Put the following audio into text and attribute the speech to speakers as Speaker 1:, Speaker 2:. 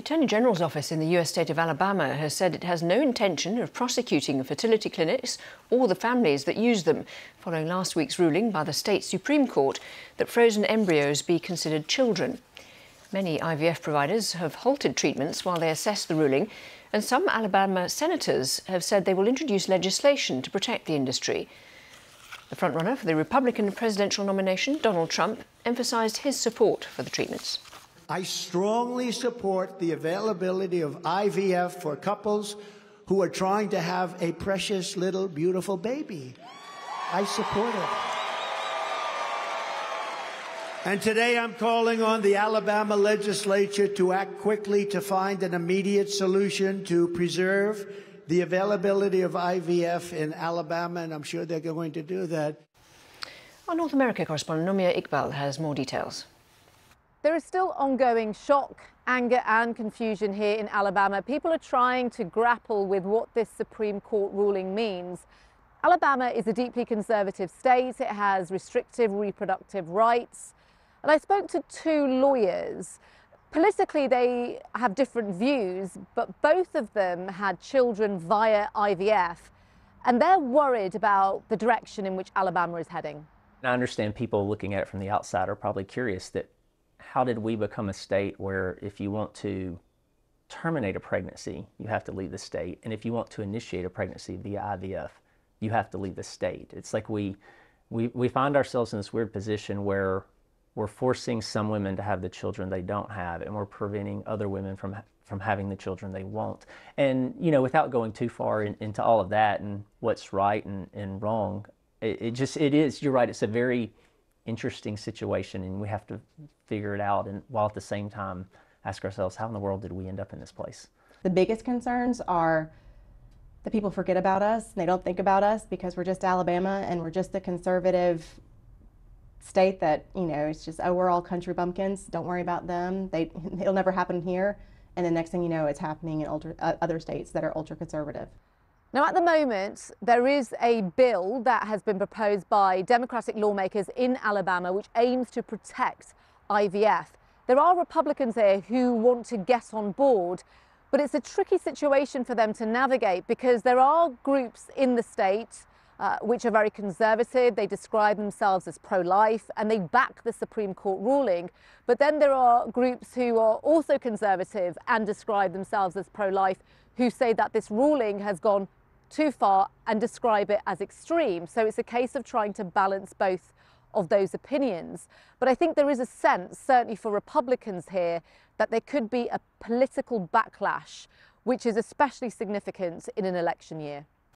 Speaker 1: The Attorney General's office in the US state of Alabama has said it has no intention of prosecuting fertility clinics or the families that use them, following last week's ruling by the state Supreme Court that frozen embryos be considered children. Many IVF providers have halted treatments while they assess the ruling, and some Alabama senators have said they will introduce legislation to protect the industry. The frontrunner for the Republican presidential nomination, Donald Trump, emphasised his support for the treatments.
Speaker 2: I strongly support the availability of IVF for couples who are trying to have a precious little beautiful baby. I support it. And today I'm calling on the Alabama legislature to act quickly to find an immediate solution to preserve the availability of IVF in Alabama, and I'm sure they're going to do that.
Speaker 1: Our North America correspondent Nomia Iqbal has more details.
Speaker 3: There is still ongoing shock, anger and confusion here in Alabama. People are trying to grapple with what this Supreme Court ruling means. Alabama is a deeply conservative state. It has restrictive reproductive rights. And I spoke to two lawyers. Politically, they have different views, but both of them had children via IVF. And they're worried about the direction in which Alabama is heading.
Speaker 4: I understand people looking at it from the outside are probably curious that how did we become a state where if you want to terminate a pregnancy, you have to leave the state, and if you want to initiate a pregnancy via IVF, you have to leave the state. It's like we we, we find ourselves in this weird position where we're forcing some women to have the children they don't have, and we're preventing other women from from having the children they want. And you know, without going too far in, into all of that and what's right and, and wrong, it, it just it is. You're right. It's a very interesting situation and we have to figure it out and while at the same time ask ourselves how in the world did we end up in this place?
Speaker 5: The biggest concerns are that people forget about us and they don't think about us because we're just alabama and we're just a conservative state that you know it's just oh we're all country bumpkins don't worry about them they it'll never happen here and the next thing you know it's happening in ultra, uh, other states that are ultra conservative
Speaker 3: now, at the moment, there is a bill that has been proposed by Democratic lawmakers in Alabama which aims to protect IVF. There are Republicans here who want to get on board, but it's a tricky situation for them to navigate because there are groups in the state uh, which are very conservative. They describe themselves as pro life and they back the Supreme Court ruling. But then there are groups who are also conservative and describe themselves as pro life who say that this ruling has gone too far and describe it as extreme. So it's a case of trying to balance both of those opinions. But I think there is a sense, certainly for Republicans here, that there could be a political backlash, which is especially significant in an election year.